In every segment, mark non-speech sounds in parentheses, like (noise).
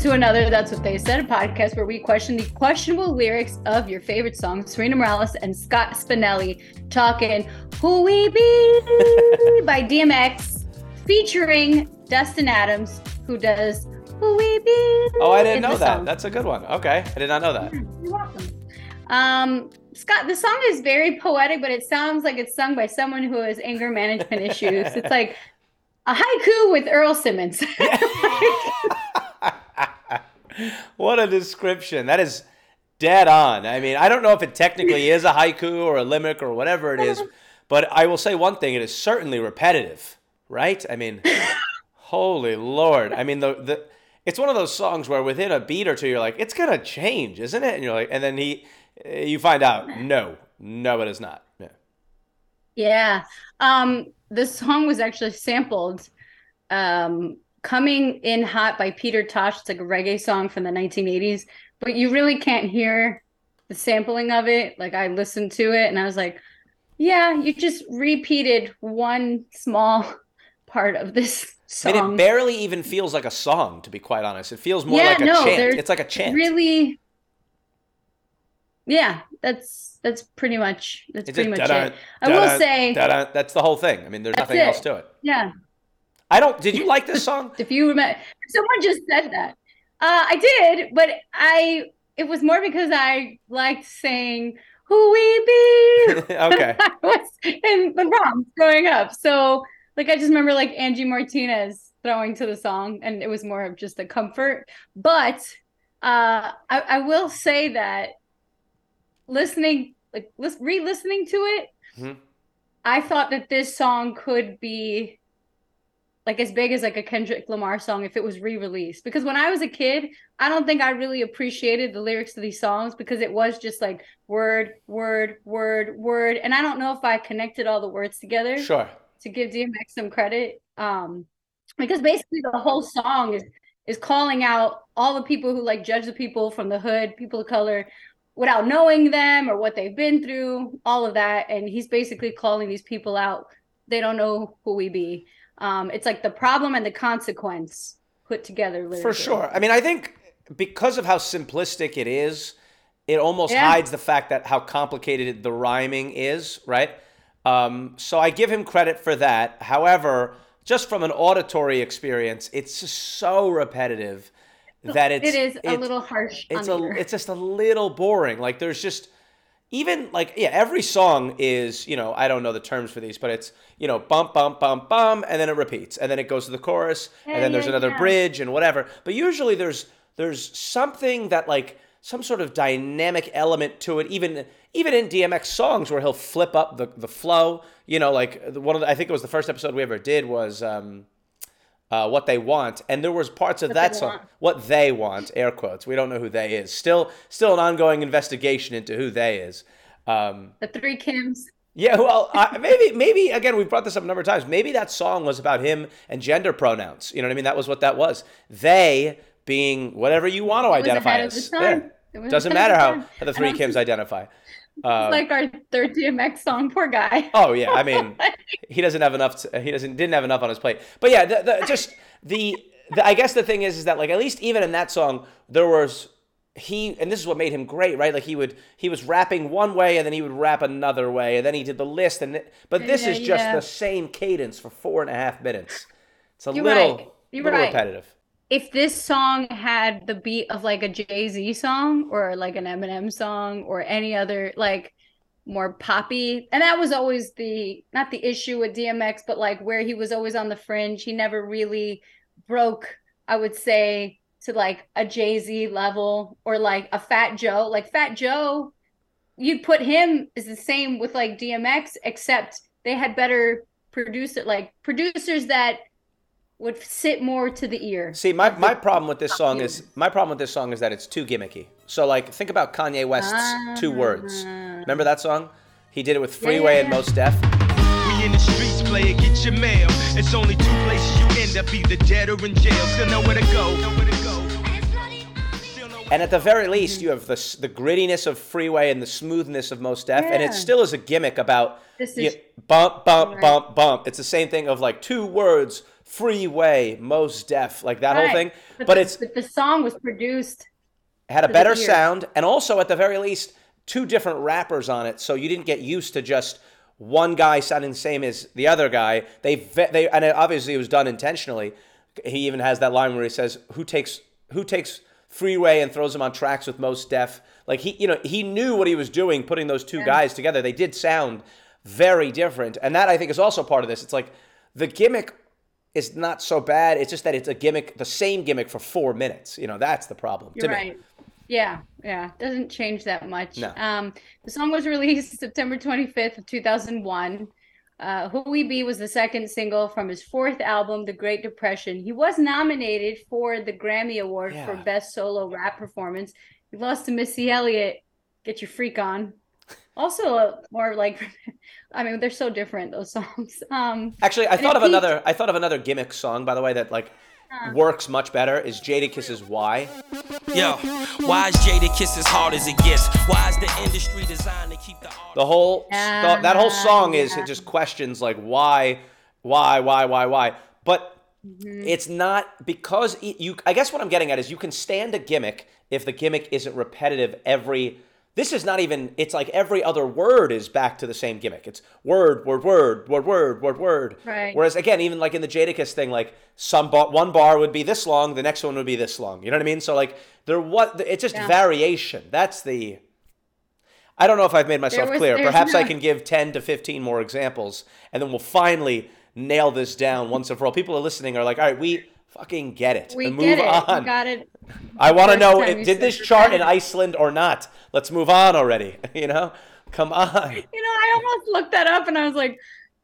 to another That's What They Said podcast where we question the questionable lyrics of your favorite songs. Serena Morales and Scott Spinelli talking Who We Be (laughs) by DMX featuring Dustin Adams, who does Who We Be. Oh, I didn't know that. Song. That's a good one. Okay. I did not know that. You're welcome. Um, Scott, the song is very poetic, but it sounds like it's sung by someone who has anger management issues. It's (laughs) like a haiku with Earl Simmons. (laughs) (laughs) what a description. That is dead on. I mean, I don't know if it technically is a haiku or a limerick or whatever it is, (laughs) but I will say one thing: it is certainly repetitive, right? I mean, holy lord! I mean, the the it's one of those songs where within a beat or two, you're like, it's gonna change, isn't it? And you're like, and then he, you find out, no, no, it is not. Yeah. Yeah. Um, this song was actually sampled. Um, Coming in Hot by Peter Tosh. It's like a reggae song from the 1980s, but you really can't hear the sampling of it. Like I listened to it and I was like, yeah, you just repeated one small (laughs) part of this song. Mean, it barely even feels like a song, to be quite honest. It feels more yeah, like a no, chant. It's like a chant. Really, yeah, that's that's pretty much that's it's pretty much it. I will say that's the whole thing. I mean, there's nothing else to it. Yeah, I don't. Did you like this song? (laughs) if you remember, someone just said that. Uh, I did, but I. It was more because I liked saying "Who We Be." (laughs) okay. (laughs) I was in the Bronx growing up, so like I just remember like Angie Martinez throwing to the song, and it was more of just a comfort. But uh, I, I will say that listening, like re-listening to it, mm-hmm. I thought that this song could be like as big as like a Kendrick Lamar song if it was re-released. Because when I was a kid, I don't think I really appreciated the lyrics to these songs because it was just like word, word, word, word. And I don't know if I connected all the words together. Sure. To give DMX some credit. Um, because basically the whole song is is calling out all the people who like judge the people from the hood, people of color, without knowing them or what they've been through, all of that. And he's basically calling these people out. They don't know who we be. Um, it's like the problem and the consequence put together. Literally. For sure. I mean, I think because of how simplistic it is, it almost yeah. hides the fact that how complicated the rhyming is, right? Um, so I give him credit for that. However, just from an auditory experience, it's just so repetitive that it's it is a little harsh. It's a it's just a little boring. Like there's just even like yeah, every song is you know I don't know the terms for these, but it's you know bump bump bump bump, and then it repeats, and then it goes to the chorus, yeah, and then there's yeah, another yeah. bridge and whatever. But usually there's there's something that like some sort of dynamic element to it, even even in DMX songs where he'll flip up the the flow. You know, like one of the, I think it was the first episode we ever did was. um uh, what they want, and there was parts of what that song, want. what they want, air quotes. We don't know who they is. Still, still an ongoing investigation into who they is. Um, the three Kims. Yeah, well, uh, maybe, maybe again, we brought this up a number of times. Maybe that song was about him and gender pronouns. You know what I mean? That was what that was. They being whatever you want to identify as. Yeah. Doesn't matter how the three Kims identify. Uh, like our third DMX song. Poor guy. Oh yeah, I mean, (laughs) he doesn't have enough. To, he doesn't didn't have enough on his plate. But yeah, the, the, just the, the I guess the thing is is that like at least even in that song there was he and this is what made him great, right? Like he would he was rapping one way and then he would rap another way and then he did the list and but this yeah, is just yeah. the same cadence for four and a half minutes. It's a You're little, right. You're little right. repetitive if this song had the beat of like a Jay Z song or like an Eminem song or any other like more poppy, and that was always the not the issue with DMX, but like where he was always on the fringe. He never really broke, I would say, to like a Jay Z level or like a Fat Joe. Like Fat Joe, you'd put him is the same with like DMX, except they had better producer like producers that would sit more to the ear. See, my, my problem with this song is my problem with this song is that it's too gimmicky. So like think about Kanye West's uh, two words. Remember that song? He did it with Freeway yeah, yeah, yeah. and Mos Def. We in the streets, play it, get your mail. It's only two places you end up, either dead or in jail. Still know where to go. And at the very least, you have the the grittiness of Freeway and the smoothness of Mos Def, and it still is a gimmick about This you- bump, bump, Right. bump, bump. It's the same thing of like two words, Freeway, Mos Def, like that whole thing. But, But the, it's but the song was produced. had a better sound and also at the very least two different rappers on it so you didn't get used to just one guy sounding the same as the other guy. They they and it, obviously it was done intentionally. He even has that line where he says who takes who takes freeway and throws him on tracks with Mos Def? Like he you know he knew what he was doing putting those two guys together. They did sound very different and that i think is also part of this. It's like the gimmick is not so bad it's just that it's a gimmick the same gimmick for four minutes you know that's the problem You're me. right. Yeah, yeah. Doesn't change that much. No. Um, the song was (laughs) released September 25th of 2001. Uh, Who We Be was the second single from his fourth album, The Great Depression. He was nominated for the Grammy Award for Best Solo Rap Performance. He lost to Missy Elliott. Get your freak on. Also, uh, more like, (laughs) I mean, they're so different those (laughs) songs. Um, Actually, I thought it of another. I thought of another gimmick song, by the way, that like works much better. Is Jadakiss's "Why"? Yo, why is Jada Kiss as hard as it gets? Why is the industry designed to keep the art? The whole Yeah, th- that whole song is yeah. it just questions like why, why, why, why, why. But Mm-hmm. it's not because y- you. I guess what I'm getting at is you can stand a gimmick if the gimmick isn't repetitive every. This is not even. It's like every other word is back to the same gimmick. It's word, word, word, word, word, word, word. Right. Whereas again, even like in the Jadakiss thing, like some bar, one bar would be this long, the next one would be this long. You know what I mean? So like there, what it's just Yeah. variation. That's the. I don't know if I've made myself was- clear. Perhaps I can give 10 to 15 more examples, and then we'll finally nail this down once and for all. People are listening are like, all right, we fucking get it. we move it. on. Got it. I want to know, you did this chart in. Iceland or not? Let's move on already. (laughs) You know? Come on. You know, I almost looked that up and I was like,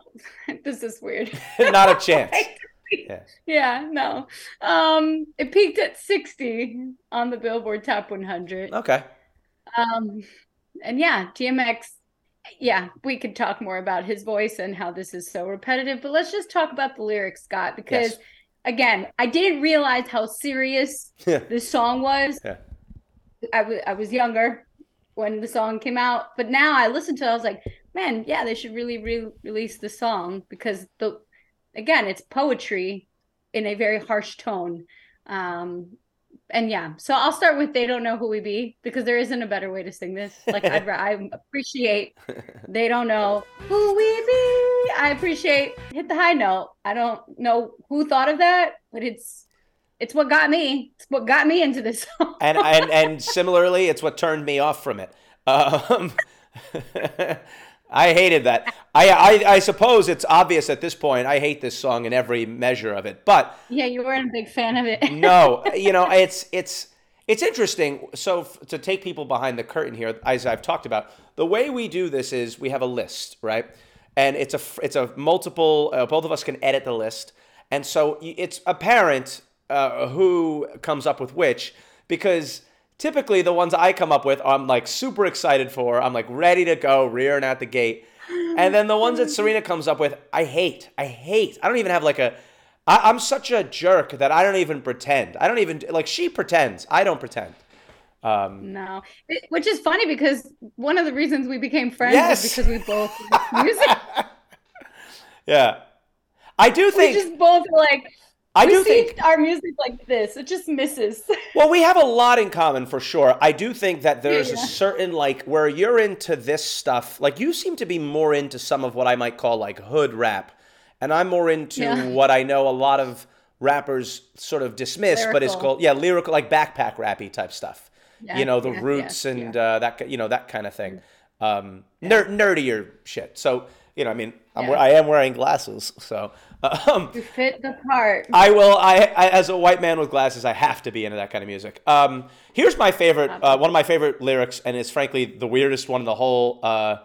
(laughs) this is weird. (laughs) not a chance. Yeah. yeah, no. Um, it peaked at 60 on the Billboard Top 100. Okay. Um, and yeah, DMX, yeah, we could talk more about his voice and how this is so repetitive, but let's just talk about the lyrics, Scott, because Yes. Again, I didn't realize how serious (laughs) Yeah. this song was. Yeah. I I was younger when the song came out, but now I listened to it, I was like, man, yeah, they should really re- release the song because the again, it's poetry in a very harsh tone. Um and yeah, so I'll start with they don't know who we be because there isn't a better way to sing this. Like (laughs) I'd, ra- I appreciate (laughs) they don't know who we be. I appreciate hit the high note. I don't know who thought of that, but it's it's what got me. It's what got me into this song. and (laughs) and and similarly, it's what turned me off from it. Um, (laughs) I hated that. I, I I suppose it's obvious at this point. I hate this song in every measure of it, but Yeah, you weren't a big fan of it. no, (laughs) you know, it's it's it's interesting. So f- to take people behind the curtain here, as I've talked about, the way we do this is we have a list, right? And it's a it's a multiple. Uh, both of us can edit the list, and so it's apparent uh, who comes up with which because typically the ones I come up with, I'm like super excited for. I'm like ready to go, rearing out the gate. And then the (laughs) ones that Serena comes up with, I hate. I hate. I don't even have like a. I, I'm such a jerk that I don't even pretend. I don't even like. She pretends. I don't pretend. Um, No, It- which is funny because one of the reasons we became friends Yes. is because we both (laughs) music. yeah, I do think we just both like I do think. our music like this. It just misses. (laughs) Well, we have a lot in common for sure. I do think that there's a certain like where you're into this stuff. Like you seem to be more into some of what I might call like hood rap, and I'm more into Yeah. (laughs) what I know a lot of rappers sort of dismiss, but it's called yeah lyrical like backpack rappy type stuff. Yeah, you know the yeah, roots yeah, and Uh, that you know that kind of thing. Um, ner- nerdier shit. So you know, I mean, I'm, Yeah. I am wearing glasses, so. (laughs) Um, You fit the part. I will. I, I as a white man with glasses, I have to be into that kind of music. Um, here's my favorite. Uh, one of my favorite lyrics, and it's frankly the weirdest one in the whole uh,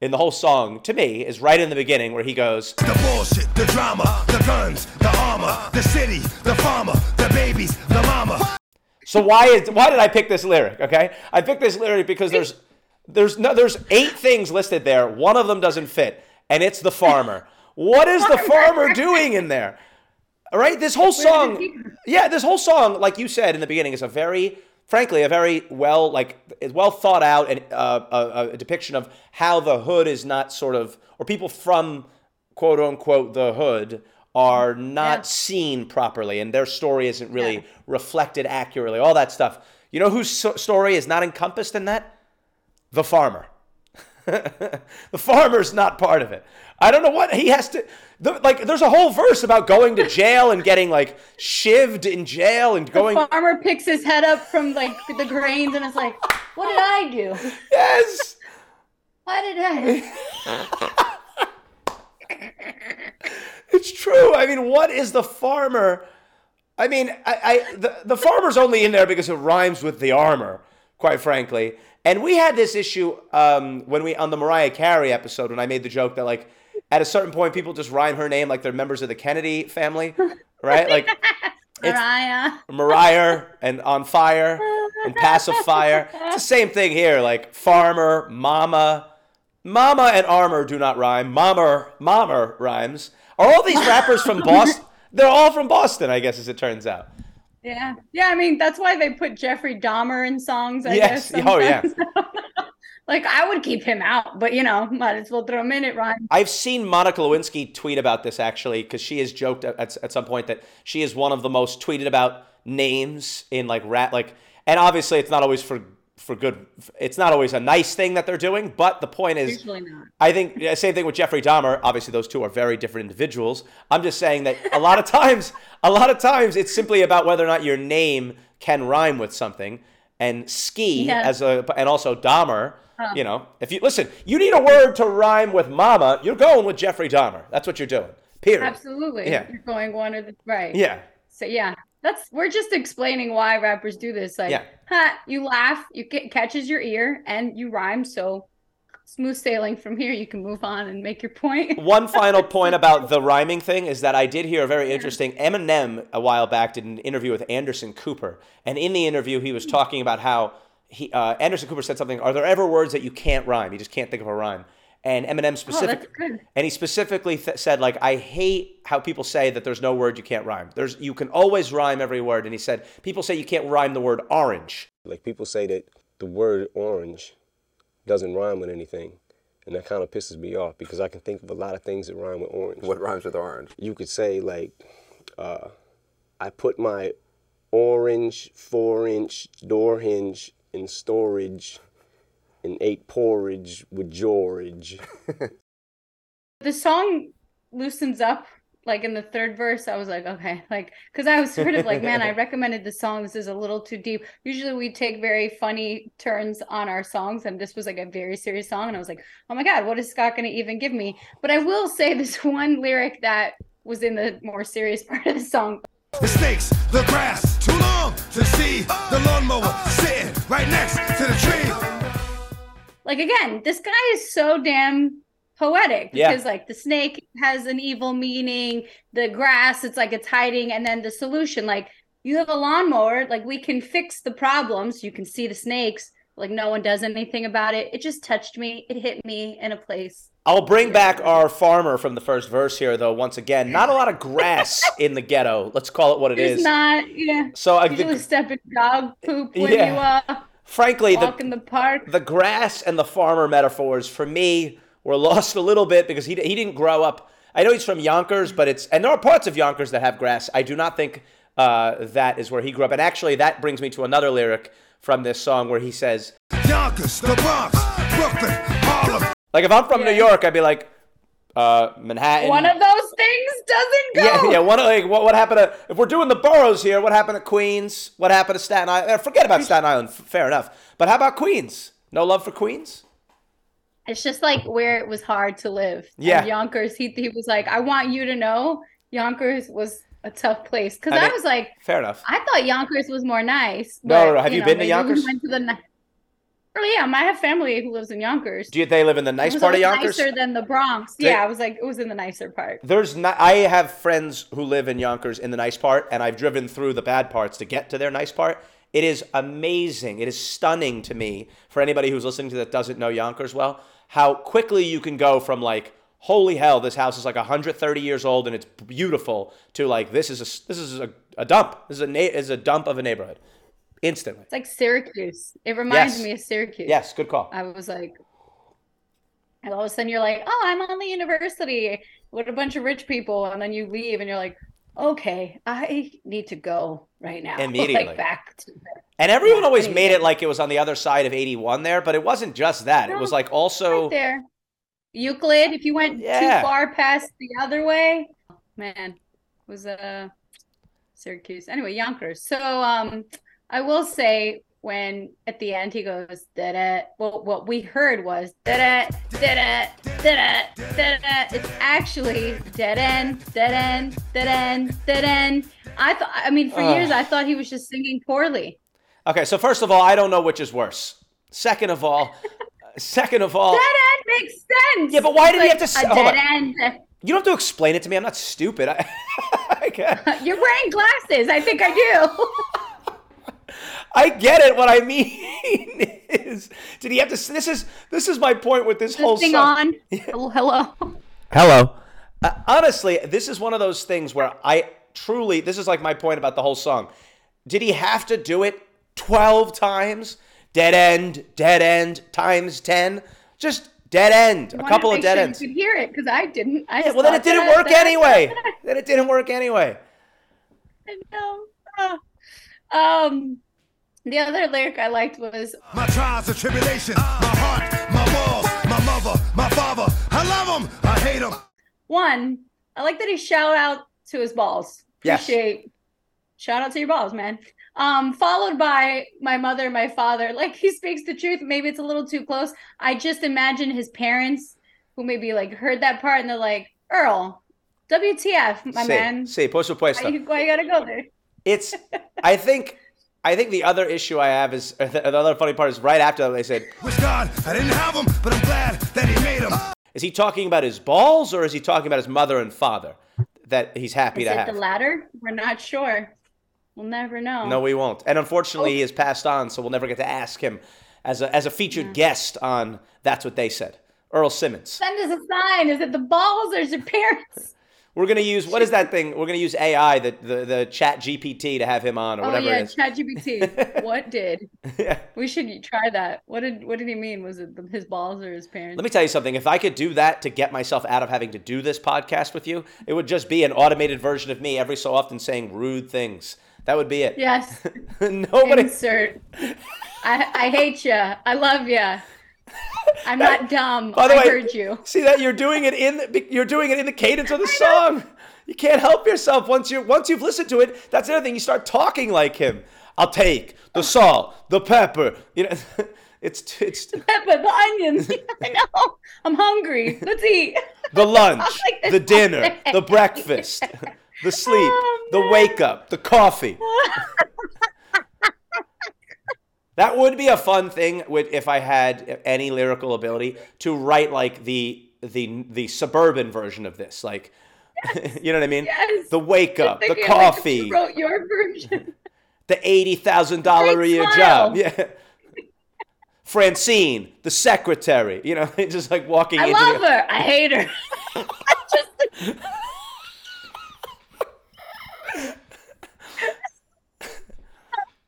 in the whole song to me, is right in the beginning where he goes, The bullshit, the drama, the guns, the armor, the city, the farmer, the babies, the mama. So why is why did I pick this lyric? Okay, I picked this lyric because there's there's no there's eight things listed there. One of them doesn't fit, and it's the farmer. What is the farmer doing in there? All right, this whole song, yeah, this whole song, like you said in the beginning, is a very frankly, a very well like well thought out and uh, a, a depiction of how the hood is not sort of or people from quote unquote the hood are not Yeah. seen properly and their story isn't really Yeah. reflected accurately. All that stuff. You know whose story is not encompassed in that? The farmer. (laughs) the farmer's not part of it. I don't know what he has to. The, like, there's a whole verse about going to jail and getting like shivved in jail and going. The farmer picks his head up from like the grains and is like, "What did I do? Yes. Why did I?" (laughs) It's true. I mean, what is the farmer? I mean, I, I the, the farmer's only in there because it rhymes with the armor, quite frankly. And we had this issue um, when we on the Mariah Carey episode when I made the joke that like at a certain point people just rhyme her name like they're members of the Kennedy family, (laughs) right? Like Mariah. Mariah and on fire and pacifier. It's the same thing here. Like farmer, mama, mama and armor do not rhyme. Mommer, mommer rhymes. Are all these rappers from (laughs) Boston? They're all from Boston, I guess, as it turns out. Yeah, yeah. I mean, that's why they put Jeffrey Dahmer in songs. I Yes. guess. (laughs) Oh, yeah. (laughs) like I would keep him out, but you know, might as well throw him in it, Ryan. I've seen Monica Lewinsky tweet about this actually because she has joked at, at, at some point that she is one of the most tweeted about names in like rap like and obviously it's not always for for good it's not always a nice thing that they're doing but the point is. I think yeah, same thing with Jeffrey Dahmer. Obviously, those two are very different individuals. I'm just saying that a lot of (laughs) times, a lot of times, it's simply about whether or not your name can rhyme with something. And ski Yeah. as a and also Dahmer. You know, if you listen, you need a word to rhyme with Mama. You're going with Jeffrey Dahmer. That's what you're doing. Period. Absolutely. Yeah. You're going one or the right. Yeah. So yeah, that's we're just explaining why rappers do this. Like, Yeah. ha, you laugh, you get catches your ear, and you rhyme. So smooth sailing from here. You can move on and make your point. (laughs) One final (laughs) point about the rhyming thing is that I did hear a very interesting Eminem a while back did an interview with Anderson Cooper, and in the interview he was talking about how he uh, Anderson Cooper said something. Are there ever words that you can't rhyme? You just can't think of a rhyme. And Eminem Oh, specific, that's good. and he specifically th- said like I hate how people say that there's no word you can't rhyme. There's you can always rhyme every word. And he said people say you can't rhyme the word orange. Like people say that the word orange doesn't rhyme with anything. And that kind of pisses me off because I can think of a lot of things that rhyme with orange. What rhymes with orange? You could say like, uh, I put my orange four inch door hinge in storage and ate porridge with George. (laughs) The song loosens up. Like in the third verse, I was like, okay, like, because I was sort of like, man, I (laughs) recommended the song. This is a little too deep. Usually we take very funny turns on our songs, and this was like a very serious song. And I was like, oh my God, what is Scott going to even give me? But I will say this (laughs) one lyric that was in the more serious part of the song. The snakes, the grass, too long to see. The lawnmower sitting right next to the tree. Like, again, this guy is so damn poetic Yeah. because, like, the snake has an evil meaning, the grass, it's like it's hiding, and then the solution, like, you have a lawnmower, like, we can fix the problems. You can see the snakes, like, no one does anything about it. It just touched me, it hit me in a place. I'll bring back our farmer from the first verse here, though. Once again, not a lot of grass (laughs) in the ghetto. Let's call it what it There's is. not, yeah. So, I Usually think, step in dog poop when Yeah. you uh, frankly, walk the in the park. the grass and the farmer metaphors for me were (laughs) lost a little bit because he he didn't grow up. I know he's from Yonkers, but it's and there are parts of Yonkers that have grass. I do not think uh, that is where he grew up. And actually, that brings me to another lyric from this song where he says, Yonkers, the Bronx, Brooklyn, Harlem. like if I'm from New York, I'd be like, uh, Manhattan. One of those things doesn't go. Yeah, yeah. One like what, what happened to if we're doing the boroughs here? What happened to Queens? What happened to Staten Island? Forget about Staten Island. Fair enough. But how about Queens? No love for Queens? It's just like where it was hard to live. And Yeah. Yonkers, he, he was like, I want you to know Yonkers was a tough place. Because I I, was like, Fair enough. I thought Yonkers was more nice. No, no, but, no. Have you know, been to maybe we Yonkers? Went to the yeah, I have family who lives in Yonkers. Do you, they live in the nice part of Yonkers? nicer than the Bronx. They- yeah, I was like, it was in the nicer part. There's not. I have friends who live in Yonkers in the nice part, and I've driven through the bad parts to get to their nice part. It is amazing. It is stunning to me for anybody who's listening to that doesn't know Yonkers well, how quickly you can go from like, holy hell, this house is like 130 years old and it's beautiful, to like, this is a this is a, a dump. This is a na- is a dump of a neighborhood. Instantly. It's like Syracuse. It reminds Yes. me of Syracuse. Yes, good call. I was like, and all of a sudden you're like, oh, I'm on the university with a bunch of rich people, and then you leave, and you're like, okay, I need to go right now. (laughs) Immediately. like back to And everyone Yeah, always made it like it was on the other side of 81 there, but it wasn't just that. It was like also right there. Euclid. If you went Yeah. too far past the other way, man, was uh Syracuse. Anyway, Yonkers. So um, I will say when at the end he goes da. Well, what we heard was da da da da da. It's actually dead end, dead end, dead end, dead end. I thought. I mean, for years I thought he was just singing poorly. Okay, so first of all, I don't know which is worse. Second of all, (laughs) second of all, Dead end makes sense. Yeah, but why did he have to say dead end? you don't have to explain it to me. I'm not stupid. (laughs) I, I, You're wearing glasses. I think I do. (laughs) I get it. What I mean (laughs) is, did he have to? This is this is my point with this whole This thing song. on. (laughs) Hello, hello. Hello. Uh, honestly, this is one of those things where I truly, this is like my point about the whole song. Did he have to do it 12 times? Dead end, dead end, times 10? Just dead end. A couple of dead sure ends. You could hear it because I didn't. I Yeah, well, then it didn't that- work that- anyway. (laughs) Then it didn't work anyway. No. Ah. Um, the other lyric I liked was My trials and tribulations, my heart, my walls, my mother, my father. I love them, I hate them. one. I like that he shout out to his balls. Yes. Appreciate. Shout out to your balls, man. Um, followed by my mother, my father. (laughs) Like he speaks the truth. Maybe it's a little too close. I just imagine his parents, who maybe like heard that part and they're like, Earl, WTF, my sí, man. sí, por supuesto. Why you, why you gotta go there? it's (laughs) I think I think the other issue I have is or (laughs) the, the other funny part is right after that they said, Wish God I didn't have them, but I'm glad that He made them. is he talking about his balls or is he talking about his mother and father that he's happy Is to it have? the latter? We're not sure. We'll never know. No, we won't. And unfortunately, Oh. he has passed on, so we'll never get to ask him as a, as a featured guest on That's What They Said. Earl Simmons. Send us a sign. Is it the balls or is it parents? We're gonna use what is that thing? We're gonna use AI, the the, the Chat GPT, to have him on or Oh whatever yeah, Chat GPT. (laughs) what did? Yeah. We should try that. What did what did he mean? Was it his balls or his parents? Let me tell you something. If I could do that to get myself out of having to do this podcast with you, it would just be an automated version of me every so often saying rude things. That would be it. yes. (laughs) Nobody. Insert. I I hate you. I love you. (laughs) I'm not dumb. By the I way, heard you. See that you're doing it in the, you're doing it in the cadence of the song. You can't help yourself once you once you've listened to it. That's the other thing. You start talking like him. I'll take the oh. salt, the pepper. You know, (laughs) it's it's the Pepper, the onions. (laughs) I know. I'm hungry. Let's eat. the lunch, Like the dinner, the breakfast, the sleep, Oh, the wake up, the coffee. That would be a fun thing with if I had any lyrical ability to write like the the the suburban version of this, like (laughs) you know what I mean? Yes. The wake up, the Thinking, like, coffee, you wrote your version. (laughs) the eighty thousand dollar a year smile. job, yeah. (laughs) Francine, the secretary, you know, just like walking I into love the- her. I hate her. Just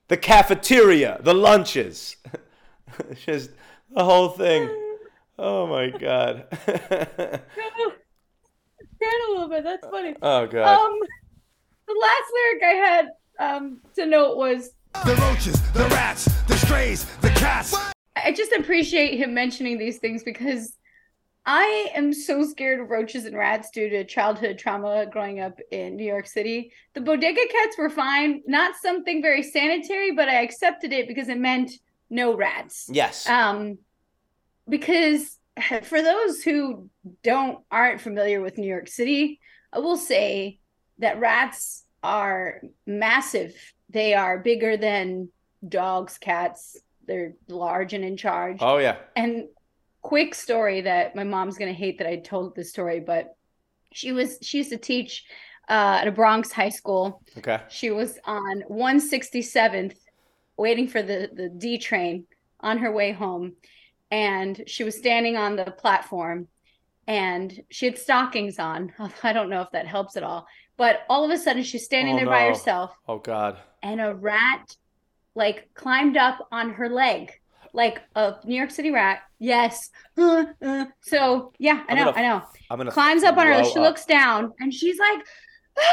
the cafeteria, the lunches, (laughs) just the whole thing. (laughs) Oh my god. (laughs) Crying a little bit. That's funny. oh god. Um, the last lyric I had um to note was The roaches, the rats, the strays, the cats. I just appreciate him mentioning these things because I am so scared of roaches and rats due to childhood trauma growing up in New York City. The bodega cats were fine, not something very sanitary, but I accepted it because it meant no rats. yes. Um, because for those who don't aren't familiar with New York City, I will say that rats are massive. They are bigger than dogs, cats. They're large and in charge. oh yeah. And quick story that my mom's gonna hate that I told this story, but she was she used to teach uh, at a Bronx high school. Okay. She was on 167th, waiting for the the D train on her way home, and she was standing on the platform, and she had stockings on. (laughs) I don't know if that helps at all, but all of a sudden she's standing Oh, there by herself, Oh god. and a rat like climbed up on her leg, like a New York City rat. Yes. Uh, uh. So yeah, I know, gonna- I know. I'm gonna Climbs up on her. She up. looks down and she's like, (gasps)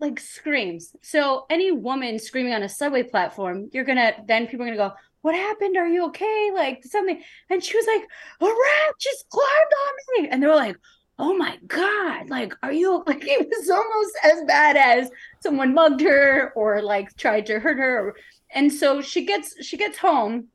like screams. So any woman screaming on a subway platform, you're gonna then people are gonna go, "What happened? Are you okay?" Like something. And she was like, "A rat just climbed on me," and they were like. Oh my god! Like, are you (laughs) like? It was almost as bad as someone mugged her or like tried to hurt her. And so she gets she gets home,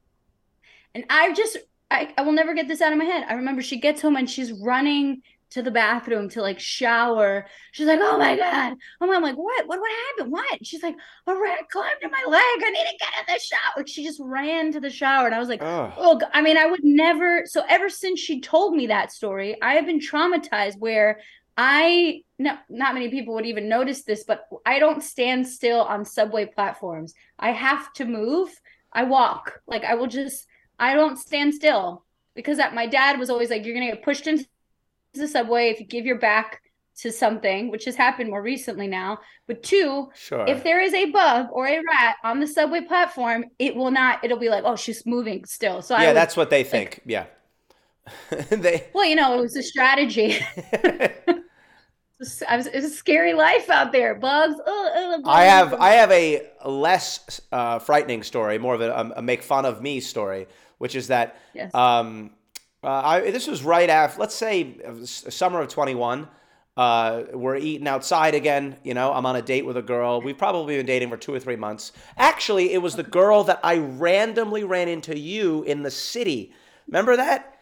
and I just I, I will never get this out of my head. I remember she gets home and she's running to the bathroom to like shower. She's like, "Oh my god!" I'm I'm like, "What? What? What happened? What?" She's like, "A rat climbed in my leg. I need to get in the shower." Like she just ran to the shower, and I was like, Ugh. "Oh, I mean, I would never." So ever since she told me that story, I have been traumatized. Where I no, not many people would even notice this, but I don't stand still on subway platforms. I have to move. I walk. Like I will just. I don't stand still because that my dad was always like, "You're gonna get pushed into the subway if you give your back to something," which has happened more recently now. But two, Sure. if there is a bug or a rat on the subway platform, it will not. It'll be like, "Oh, she's moving still." So I yeah, would- that's what they think. yeah. (laughs) they. well, you know, it was a strategy. (laughs) (laughs) I was, it's a scary life out there. Bugs. ugh, ugh, I have I have a less uh, frightening story, more of a, a make fun of me story, which is that Yes. um, uh, I, this was right after, let's say, uh, summer of 21. Uh, we're eating outside again. You know, I'm on a date with a girl. We've probably been dating for two or three months. Actually, it was the girl that I randomly ran into you in the city. Remember that?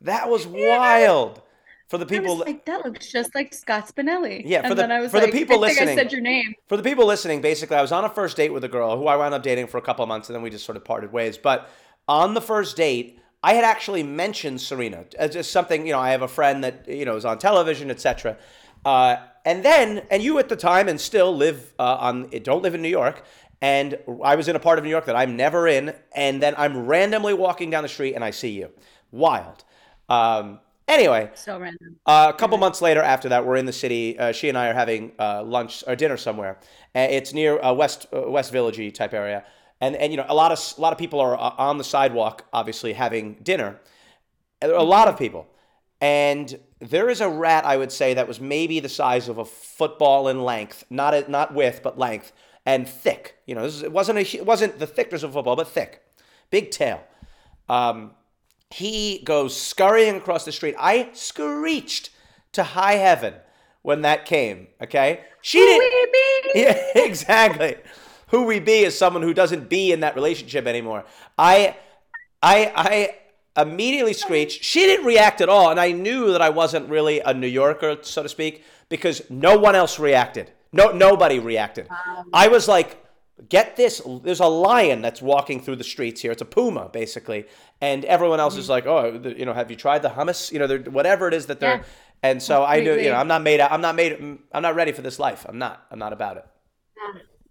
That was wild. For the people, like, that looks just like Scott Spinelli. Yeah, for and the- then I was for the like, people I think listening- I said your name. For the people listening, basically, I was on a first date with a girl who I wound up dating for a couple of months, and then we just sort of parted ways. But on the first date, I had actually mentioned Serena as just something. You know, I have a friend that you know is on television, etc. Uh, and then, and you at the time, and still live uh, on, don't live in New York. And I was in a part of New York that I'm never in, and then I'm randomly walking down the street and I see you. Wild. Um, anyway, So random. uh, a couple months later, after that, we're in the city. Uh, she and I are having uh, lunch or dinner somewhere. Uh, it's near uh, West uh, West Villagey type area, and and you know a lot of a lot of people are uh, on the sidewalk, obviously having dinner. And there are a lot of people, and there is a rat. I would say that was maybe the size of a football in length, not a, not width, but length and thick. You know, this is, it wasn't a, it wasn't the thickness of a football, but thick, big tail. Um, he goes scurrying across the street. I screeched to high heaven when that came. Okay, she didn't. (laughs) Yeah, exactly. Who we be is someone who doesn't be in that relationship anymore. I, I, I immediately screeched. She didn't react at all, and I knew that I wasn't really a New Yorker, so to speak, because no one else reacted. No, nobody reacted. Um, I was like, get this there's a lion that's walking through the streets here it's a puma basically and everyone else is mm. like oh the- you know have you tried the hummus you know they're, whatever it is that they're Yeah. and so i knew you know i'm not made i'm not made i'm not ready for this life i'm not i'm not about it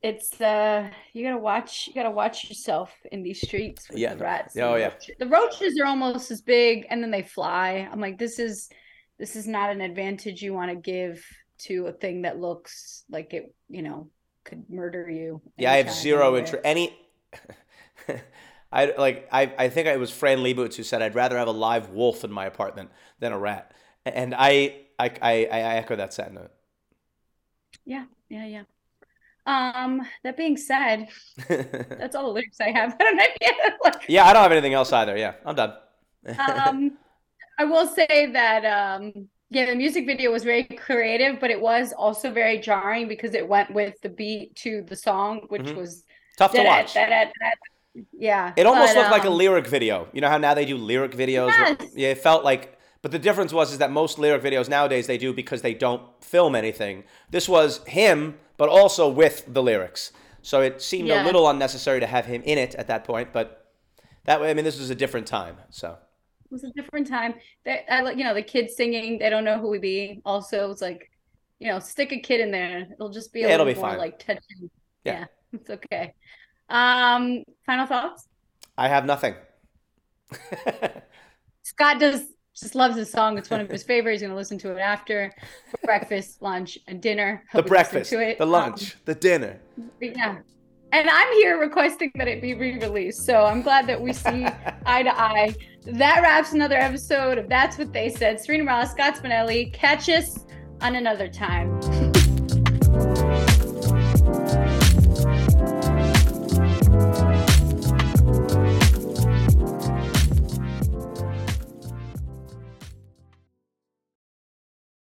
It's uh you gotta watch you gotta watch yourself in these streets with Yeah, the rats. Oh, yeah. roaches. The roaches are almost as big and then they fly. I'm like, this is this is not an advantage you want to give to a thing that looks like it, you know, could murder you. yeah i have zero interest any (laughs) i like I, I think it was Fran Lebowitz who said i'd rather have a live wolf in my apartment than a rat and i i i, I echo that sentiment Yeah, yeah, yeah. Um, that being said, (laughs) that's all the lyrics I have. (laughs) I don't have, like, yeah i don't have anything else either yeah i'm done um, I will say that um, yeah, the music video was very creative, but it was also very jarring because it went with the beat to the song, which Mhm. was tough to watch yeah. It almost but, looked like a um, lyric video. You know how now they do lyric videos? where- yeah, it felt like. But the difference was is that most lyric videos nowadays they do because they don't film anything. This was him, but also with the lyrics. So it seemed a little unnecessary to have him in it at that point. But that way, I mean, this was a different time. So It was a different time. That I like, you know, the kids singing, they don't know who we be. Also, it's like, you know, stick a kid in there. It'll just be a Yeah, it'll little be more fine. like touching. Yeah. Yeah, it's okay. Um, final thoughts? I have nothing. (laughs) Scott does just loves this song. It's one of his favorites. He's gonna listen to it after breakfast, lunch, and dinner. the He'll listening breakfast, to it. the Um, lunch, the dinner. yeah, and I'm here requesting that it be re-released. So I'm glad that we see (laughs) eye to eye. That wraps another episode of That's What They Said. Serena Morales, Scott Spinelli. Catch us on another time.